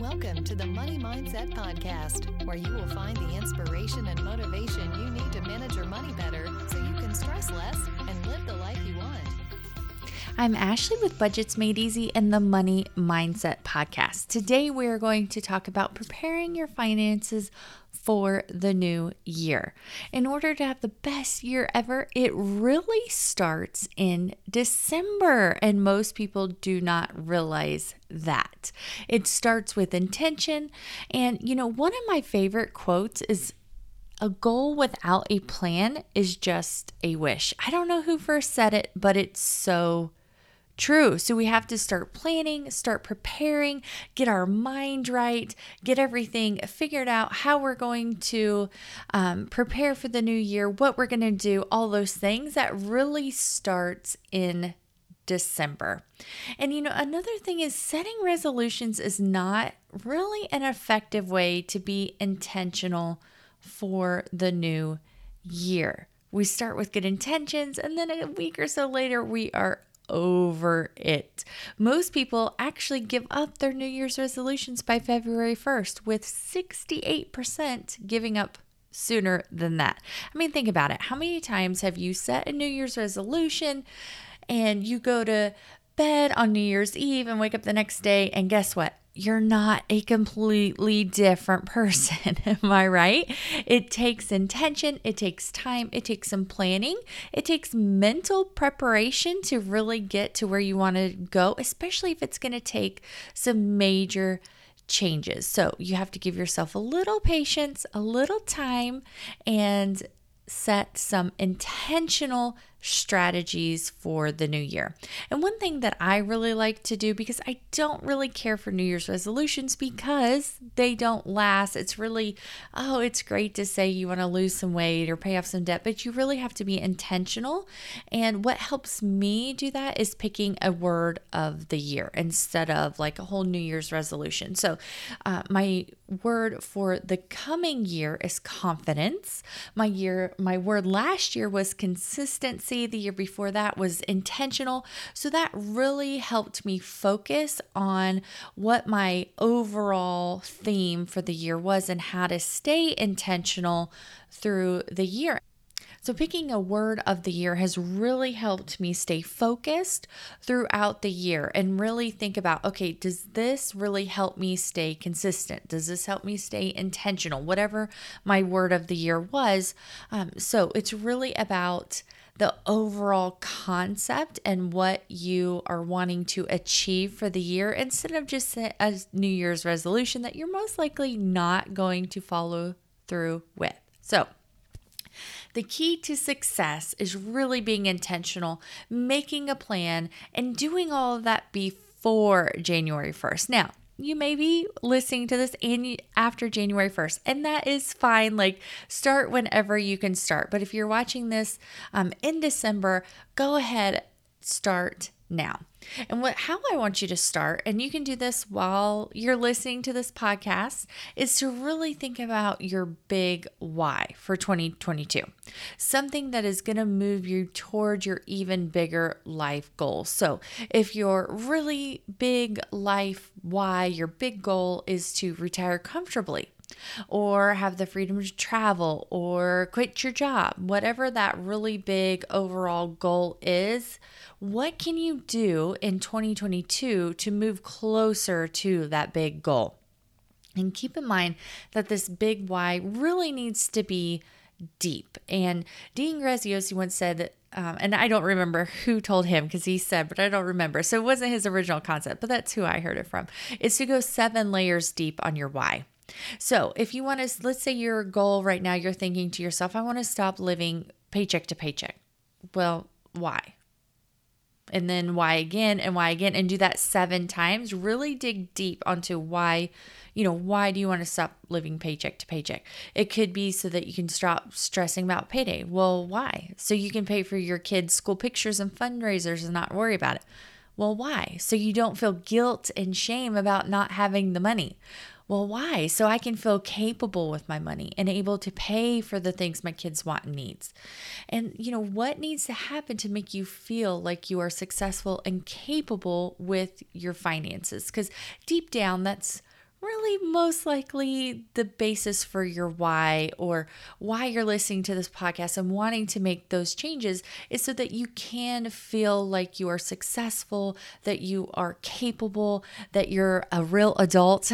Welcome to the Money Mindset Podcast, where you will find the inspiration and motivation you need to manage your money better so you can stress less and live the life you want. I'm Ashley with Budgets Made Easy and the Money Mindset Podcast. Today, we are going to talk about preparing your finances for the new year. In order to have the best year ever, it really starts in December, and most people do not realize that. It starts with intention, and you know, one of my favorite quotes is a goal without a plan is just a wish. I don't know who first said it, but it's so true. So we have to start planning, start preparing, get our mind right, get everything figured out, how we're going to um, prepare for the new year, what we're going to do, all those things. That really starts in December. And you know, another thing is setting resolutions is not really an effective way to be intentional for the new year. We start with good intentions, and then a week or so later, we are over it. Most people actually give up their New Year's resolutions by February 1st, with 68% giving up sooner than that. I mean, think about it. How many times have you set a New Year's resolution and you go to bed on New Year's Eve and wake up the next day, and guess what? You're not a completely different person. Am I right? It takes intention, it takes time, it takes some planning, it takes mental preparation to really get to where you want to go, especially if it's going to take some major changes. So you have to give yourself a little patience, a little time, and set some intentional strategies for the new year. And one thing that I really like to do because I don't really care for New Year's resolutions because they don't last. It's really, oh, it's great to say you want to lose some weight or pay off some debt, but you really have to be intentional. And what helps me do that is picking a word of the year instead of like a whole New Year's resolution. So, uh, my word for the coming year is confidence. My year, my word last year was consistency the year before that was intentional. So that really helped me focus on what my overall theme for the year was and how to stay intentional through the year. So, picking a word of the year has really helped me stay focused throughout the year and really think about okay, does this really help me stay consistent? Does this help me stay intentional? Whatever my word of the year was. Um, so, it's really about the overall concept and what you are wanting to achieve for the year instead of just a New Year's resolution that you're most likely not going to follow through with. So, the key to success is really being intentional, making a plan, and doing all of that before January 1st. Now, you may be listening to this and after January 1st, and that is fine. Like, start whenever you can start. But if you're watching this um, in December, go ahead, start now. And what how I want you to start, and you can do this while you're listening to this podcast, is to really think about your big why for 2022. Something that is going to move you toward your even bigger life goals. So, if your really big life why, your big goal is to retire comfortably, or have the freedom to travel or quit your job, whatever that really big overall goal is, what can you do in 2022 to move closer to that big goal? And keep in mind that this big why really needs to be deep. And Dean Graziosi once said, um, and I don't remember who told him because he said, but I don't remember. So it wasn't his original concept, but that's who I heard it from. Is to go seven layers deep on your why. So, if you want to, let's say your goal right now, you're thinking to yourself, I want to stop living paycheck to paycheck. Well, why? And then why again and why again and do that seven times. Really dig deep onto why, you know, why do you want to stop living paycheck to paycheck? It could be so that you can stop stressing about payday. Well, why? So you can pay for your kids' school pictures and fundraisers and not worry about it. Well, why? So you don't feel guilt and shame about not having the money. Well, why? So I can feel capable with my money and able to pay for the things my kids want and needs. And you know, what needs to happen to make you feel like you are successful and capable with your finances? Cuz deep down that's really most likely the basis for your why or why you're listening to this podcast and wanting to make those changes is so that you can feel like you are successful, that you are capable, that you're a real adult.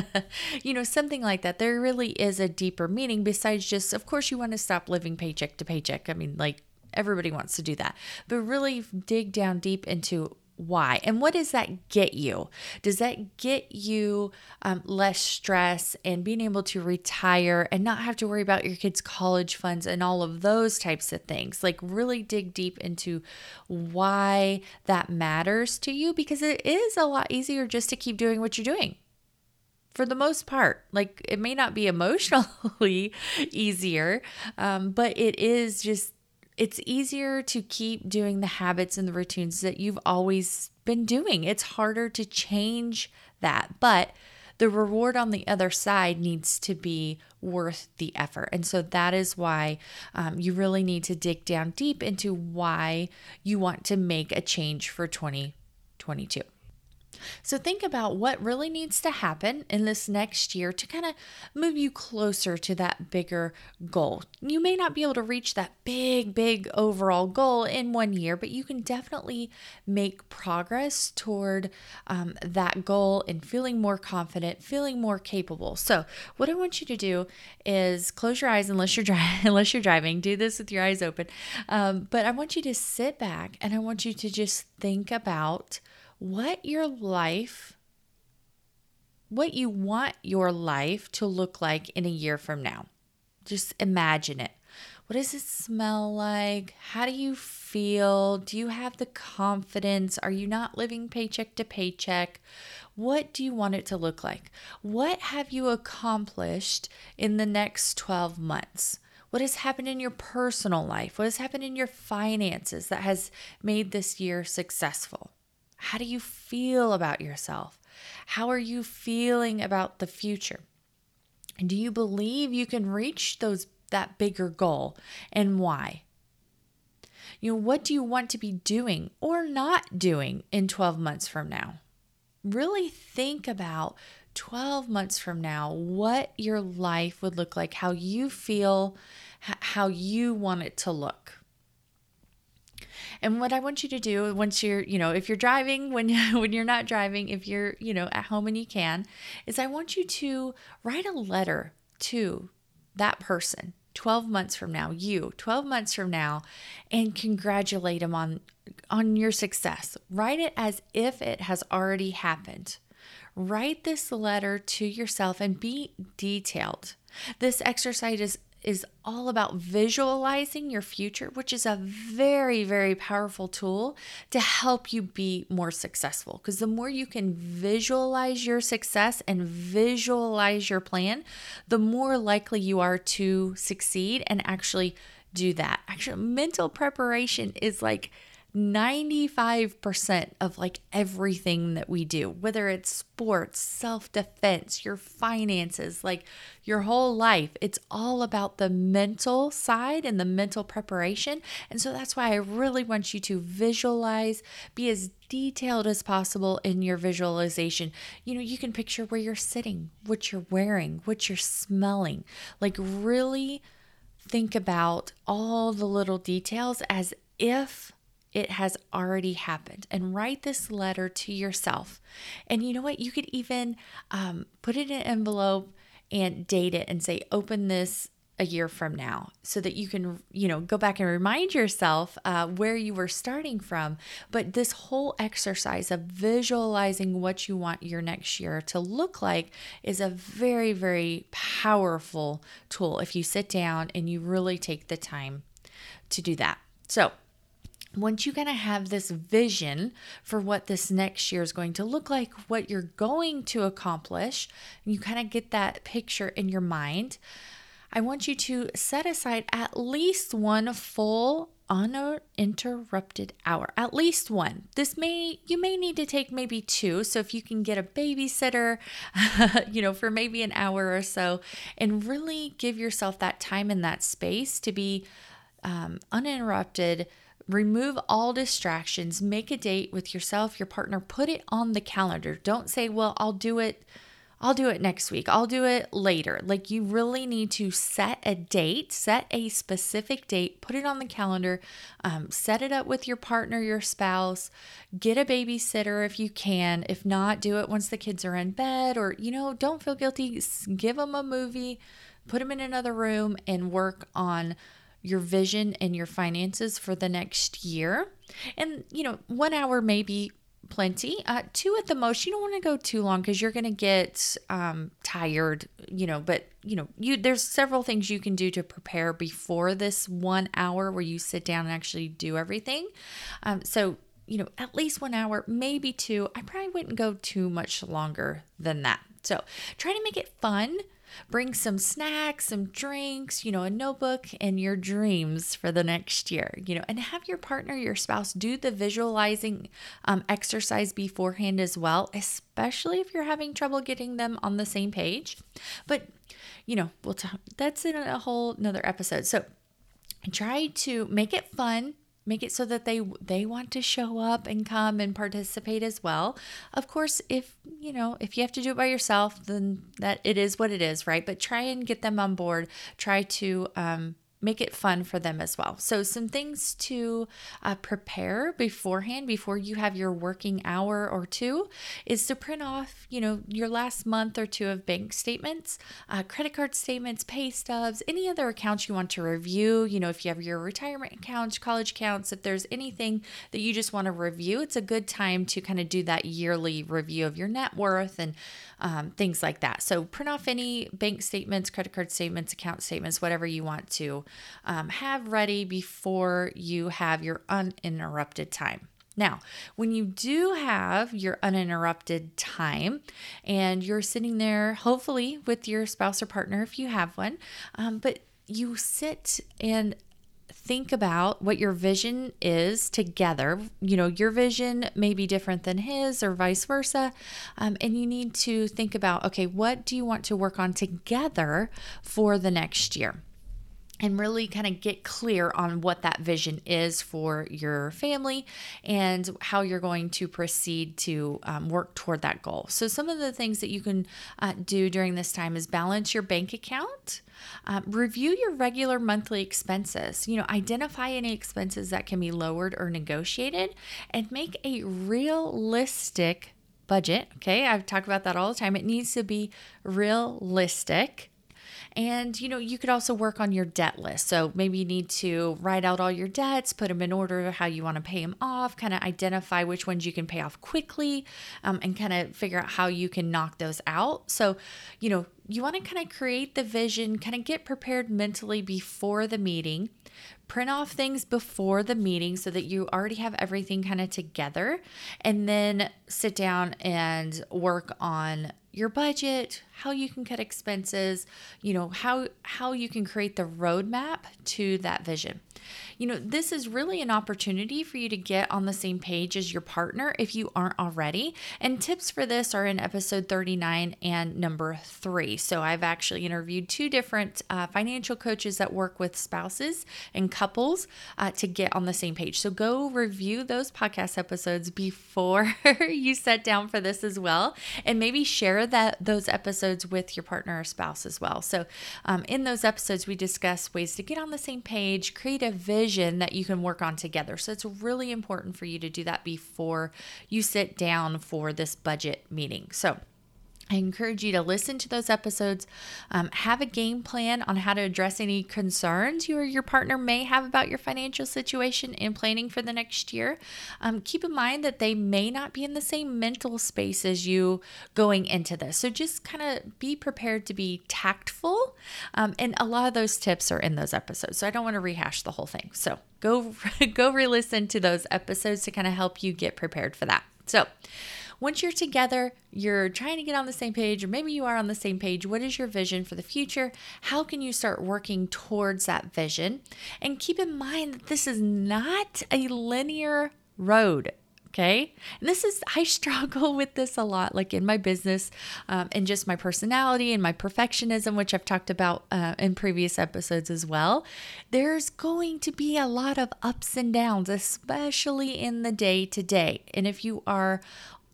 you know, something like that. There really is a deeper meaning besides just, of course, you want to stop living paycheck to paycheck. I mean, like, everybody wants to do that. But really dig down deep into why? And what does that get you? Does that get you um, less stress and being able to retire and not have to worry about your kids college funds and all of those types of things? Like really dig deep into why that matters to you because it is a lot easier just to keep doing what you're doing for the most part. Like it may not be emotionally easier, um, but it is just it's easier to keep doing the habits and the routines that you've always been doing. It's harder to change that, but the reward on the other side needs to be worth the effort. And so that is why um, you really need to dig down deep into why you want to make a change for 2022. So think about what really needs to happen in this next year to kind of move you closer to that bigger goal. You may not be able to reach that big, big overall goal in one year, but you can definitely make progress toward um, that goal and feeling more confident, feeling more capable. So what I want you to do is close your eyes unless you're driving. unless you're driving. Do this with your eyes open. Um, but I want you to sit back and I want you to just think about what your life, what you want your life to look like in a year from now. Just imagine it. What does it smell like? How do you feel? Do you have the confidence? Are you not living paycheck to paycheck? What do you want it to look like? What have you accomplished in the next 12 months? What has happened in your personal life? What has happened in your finances that has made this year successful? How do you feel about yourself? How are you feeling about the future? Do you believe you can reach those that bigger goal and why? You know, what do you want to be doing or not doing in 12 months from now? Really think about 12 months from now what your life would look like, how you feel, how you want it to look. And what I want you to do once you're, you know, if you're driving, when when you're not driving, if you're, you know, at home and you can, is I want you to write a letter to that person 12 months from now, you 12 months from now and congratulate them on on your success. Write it as if it has already happened. Write this letter to yourself and be detailed. This exercise is is all about visualizing your future, which is a very, very powerful tool to help you be more successful. Because the more you can visualize your success and visualize your plan, the more likely you are to succeed and actually do that. Actually, mental preparation is like 95% of like everything that we do, whether it's sports, self defense, your finances, like your whole life, it's all about the mental side and the mental preparation. And so that's why I really want you to visualize, be as detailed as possible in your visualization. You know, you can picture where you're sitting, what you're wearing, what you're smelling, like really think about all the little details as if it has already happened. And write this letter to yourself. And you know what? You could even um, put it in an envelope and date it and say, open this a year from now so that you can you know go back and remind yourself uh, where you were starting from but this whole exercise of visualizing what you want your next year to look like is a very very powerful tool if you sit down and you really take the time to do that so once you kind of have this vision for what this next year is going to look like, what you're going to accomplish, you kind of get that picture in your mind, I want you to set aside at least one full uninterrupted hour. At least one. This may you may need to take maybe two. So if you can get a babysitter you know for maybe an hour or so and really give yourself that time and that space to be um, uninterrupted Remove all distractions. Make a date with yourself, your partner. Put it on the calendar. Don't say, well, I'll do it. I'll do it next week. I'll do it later. Like you really need to set a date, set a specific date, put it on the calendar, um, set it up with your partner, your spouse, get a babysitter if you can. If not, do it once the kids are in bed or, you know, don't feel guilty. Give them a movie, put them in another room and work on your vision and your finances for the next year. And, you know, one hour maybe plenty. Uh, two at the most. You don't want to go too long because you're going to get um, tired. You know, but you know, you there's several things you can do to prepare before this one hour where you sit down and actually do everything. Um, so you know, at least one hour, maybe two. I probably wouldn't go too much longer than that. So try to make it fun. Bring some snacks, some drinks, you know, a notebook, and your dreams for the next year, you know, and have your partner, your spouse do the visualizing um, exercise beforehand as well, especially if you're having trouble getting them on the same page. But, you know, we'll talk, that's in a whole another episode. So, try to make it fun make it so that they they want to show up and come and participate as well. Of course if you know if you have to do it by yourself then that it is what it is right? But try and get them on board. Try to um, make it fun for them as well. So, some things to uh, prepare beforehand before you have your working hour or two is to print off, you know, your last month or two of bank statements, uh, credit card statements, pay stubs, any other accounts you want to review. You know, if you have your retirement accounts, college accounts, if there's anything that you just want to review, it's a good time to kind of do that yearly review of your net worth and um, things like that. So print off any bank statements, credit card statements, account statements, whatever you want to um, have ready before you have your uninterrupted time. Now, when you do have your uninterrupted time and you're sitting there, hopefully with your spouse or partner if you have one, um, but you sit and think about what your vision is together. You know, your vision may be different than his or vice versa. Um, and you need to think about okay, what do you want to work on together for the next year? And really kind of get clear on what that vision is for your family and how you're going to proceed to um, work toward that goal. So, some of the things that you can uh, do during this time is balance your bank account. Um, review your regular monthly expenses. You know, identify any expenses that can be lowered or negotiated and make a realistic budget. Okay, I've talked about that all the time. It needs to be realistic and, you know, you could also work on your debt list. So maybe you need to write out all your debts, put them in order, how you want to pay them off, kind of identify which ones you can pay off quickly, um, and kind of figure out how you can knock those out. So, you know, you want to kind of create the vision, kind of get prepared mentally before the meeting print off things before the meeting so that you already have everything kind of together and then sit down and work on your budget, how you can cut expenses, you know, how how you can create the roadmap to that vision. You know, this is really an opportunity for you to get on the same page as your partner if you aren't already. And tips for this are in episode 39 and number 3. So I've actually interviewed two different uh, financial coaches that work with spouses and couples uh, to get on the same page. So go review those podcast episodes before you sit down for this as well and maybe share that those episodes with your partner or spouse as well. So um, in those episodes we discuss ways to get on the same page, create a vision that you can work on together. So it's really important for you to do that before you sit down for this budget meeting. So I encourage you to listen to those episodes, um, have a game plan on how to address any concerns you or your partner may have about your financial situation and planning for the next year. Um, keep in mind that they may not be in the same mental space as you going into this. So just kind of be prepared to be tactful. Um, and a lot of those tips are in those episodes. So I don't want to rehash the whole thing. So go, go re listen to those episodes to kind of help you get prepared for that. So, once you're together, you're trying to get on the same page, or maybe you are on the same page. What is your vision for the future? How can you start working towards that vision? And keep in mind that this is not a linear road okay and this is i struggle with this a lot like in my business um, and just my personality and my perfectionism which i've talked about uh, in previous episodes as well there's going to be a lot of ups and downs especially in the day to day and if you are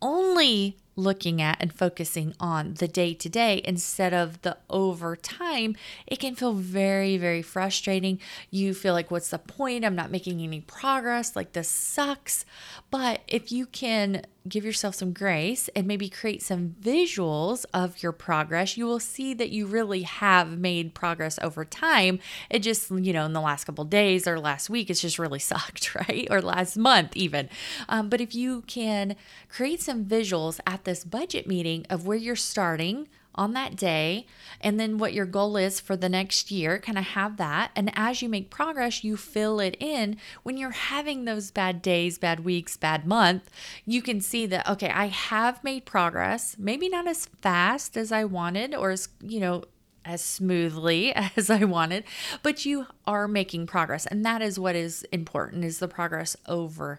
only looking at and focusing on the day to day instead of the over time, it can feel very, very frustrating. You feel like, what's the point? I'm not making any progress. Like, this sucks. But if you can give yourself some grace and maybe create some visuals of your progress, you will see that you really have made progress over time. It just, you know, in the last couple days or last week, it's just really sucked, right? Or last month, even. Um, but if you can create some visuals at this budget meeting of where you're starting, on that day and then what your goal is for the next year kind of have that and as you make progress you fill it in when you're having those bad days bad weeks bad month you can see that okay I have made progress maybe not as fast as I wanted or as you know as smoothly as I wanted, but you are making progress. And that is what is important is the progress over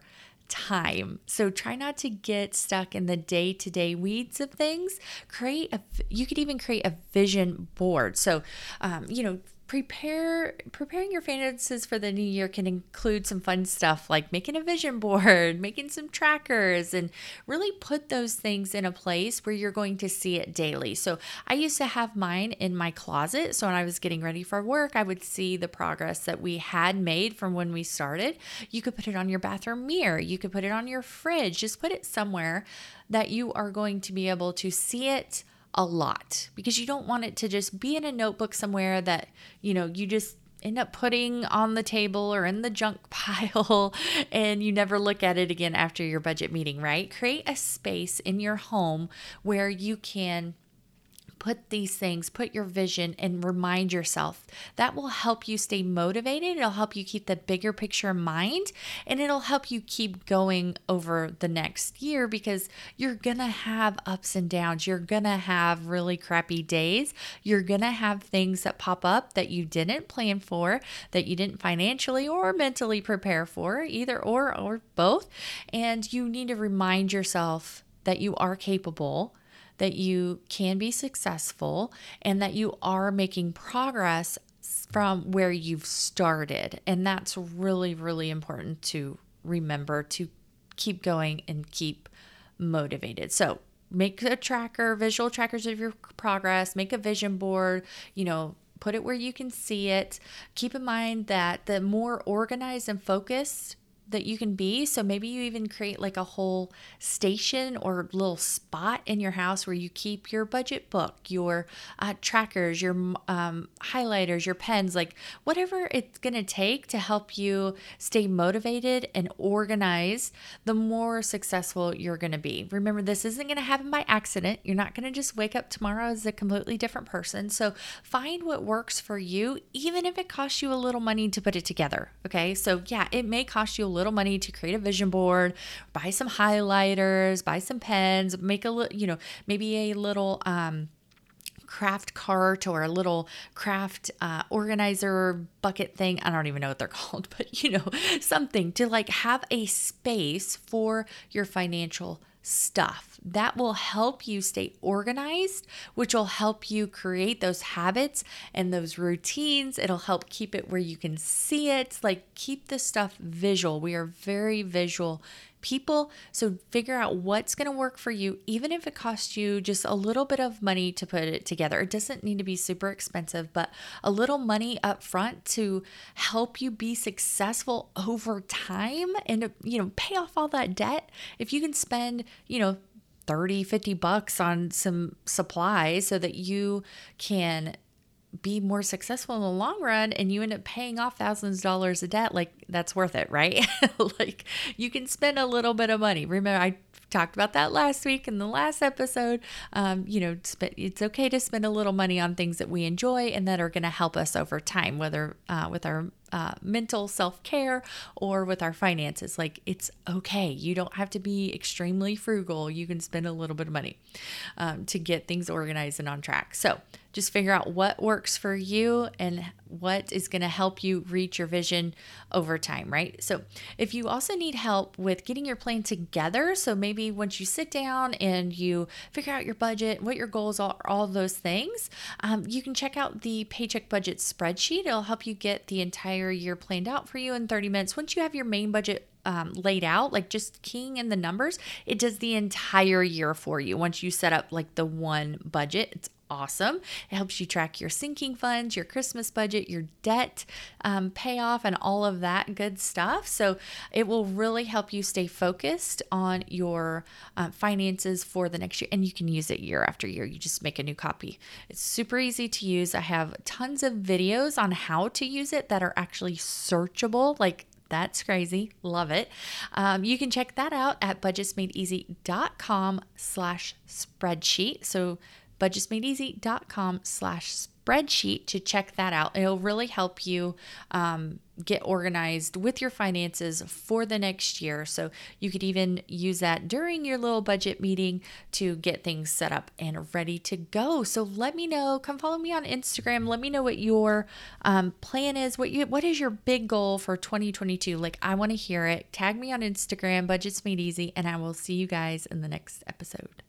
time. So try not to get stuck in the day-to-day weeds of things. Create a you could even create a vision board. So um, you know, prepare preparing your finances for the new year can include some fun stuff like making a vision board, making some trackers and really put those things in a place where you're going to see it daily. So I used to have mine in my closet. So when I was getting ready for work, I would see the progress that we had made from when we started. You could put it on your bathroom mirror, you could put it on your fridge, just put it somewhere that you are going to be able to see it a lot because you don't want it to just be in a notebook somewhere that, you know, you just end up putting on the table or in the junk pile and you never look at it again after your budget meeting, right? Create a space in your home where you can put these things, put your vision, and remind yourself. That will help you stay motivated. It'll help you keep the bigger picture in mind, and it'll help you keep going over the next year because you're gonna have ups and downs. You're gonna have really crappy days. You're gonna have things that pop up that you didn't plan for, that you didn't financially or mentally prepare for, either or or both. And you need to remind yourself that you are capable that you can be successful and that you are making progress from where you've started. And that's really, really important to remember to keep going and keep motivated. So, make a tracker, visual trackers of your progress, make a vision board, you know, put it where you can see it. Keep in mind that the more organized and focused that you can be. So maybe you even create like a whole station or little spot in your house where you keep your budget book, your uh, trackers, your um, highlighters, your pens, like whatever it's going to take to help you stay motivated and organized, the more successful you're going to be. Remember, this isn't going to happen by accident. You're not going to just wake up tomorrow as a completely different person. So find what works for you, even if it costs you a little money to put it together. Okay. So, yeah, it may cost you a little little money to create a vision board, buy some highlighters, buy some pens, make a little, you know, maybe a little um craft cart or a little craft uh, organizer bucket thing. I don't even know what they're called, but you know, something to like have a space for your financial stuff. That will help you stay organized, which will help you create those habits and those routines. It'll help keep it where you can see it. Like, keep the stuff visual. We are very visual people. So figure out what's going to work for you, even if it costs you just a little bit of money to put it together. It doesn't need to be super expensive, but a little money up front to help you be successful over time and, you know, pay off all that debt. If you can spend, you know, 30, 50 bucks on some supplies so that you can be more successful in the long run and you end up paying off thousands of dollars of debt, like that's worth it, right? like you can spend a little bit of money. Remember, I talked about that last week in the last episode. Um, you know, it's okay to spend a little money on things that we enjoy and that are going to help us over time, whether uh, with our uh, mental self care or with our finances. Like, it's okay. You don't have to be extremely frugal. You can spend a little bit of money um, to get things organized and on track. So, just figure out what works for you and what is going to help you reach your vision over time, right? So, if you also need help with getting your plan together, so maybe once you sit down and you figure out your budget, what your goals are, all those things, um, you can check out the paycheck budget spreadsheet. It'll help you get the entire year planned out for you in 30 minutes. Once you have your main budget um, laid out, like just keying in the numbers, it does the entire year for you. Once you set up like the one budget, it's awesome. It helps you track your sinking funds, your Christmas budget, your debt um, payoff, and all of that good stuff. So it will really help you stay focused on your uh, finances for the next year. And you can use it year after year. You just make a new copy. It's super easy to use. I have tons of videos on how to use it that are actually searchable. Like that's crazy. Love it. Um, you can check that out at budgetsmadeeasy.com slash spreadsheet. So budgetsmadeeasy.com slash spreadsheet to check that out. It'll really help you um, get organized with your finances for the next year. So you could even use that during your little budget meeting to get things set up and ready to go. So let me know. Come follow me on Instagram. Let me know what your um, plan is. What you what is your big goal for 2022? Like I want to hear it. Tag me on Instagram, Budgets Made Easy, and I will see you guys in the next episode.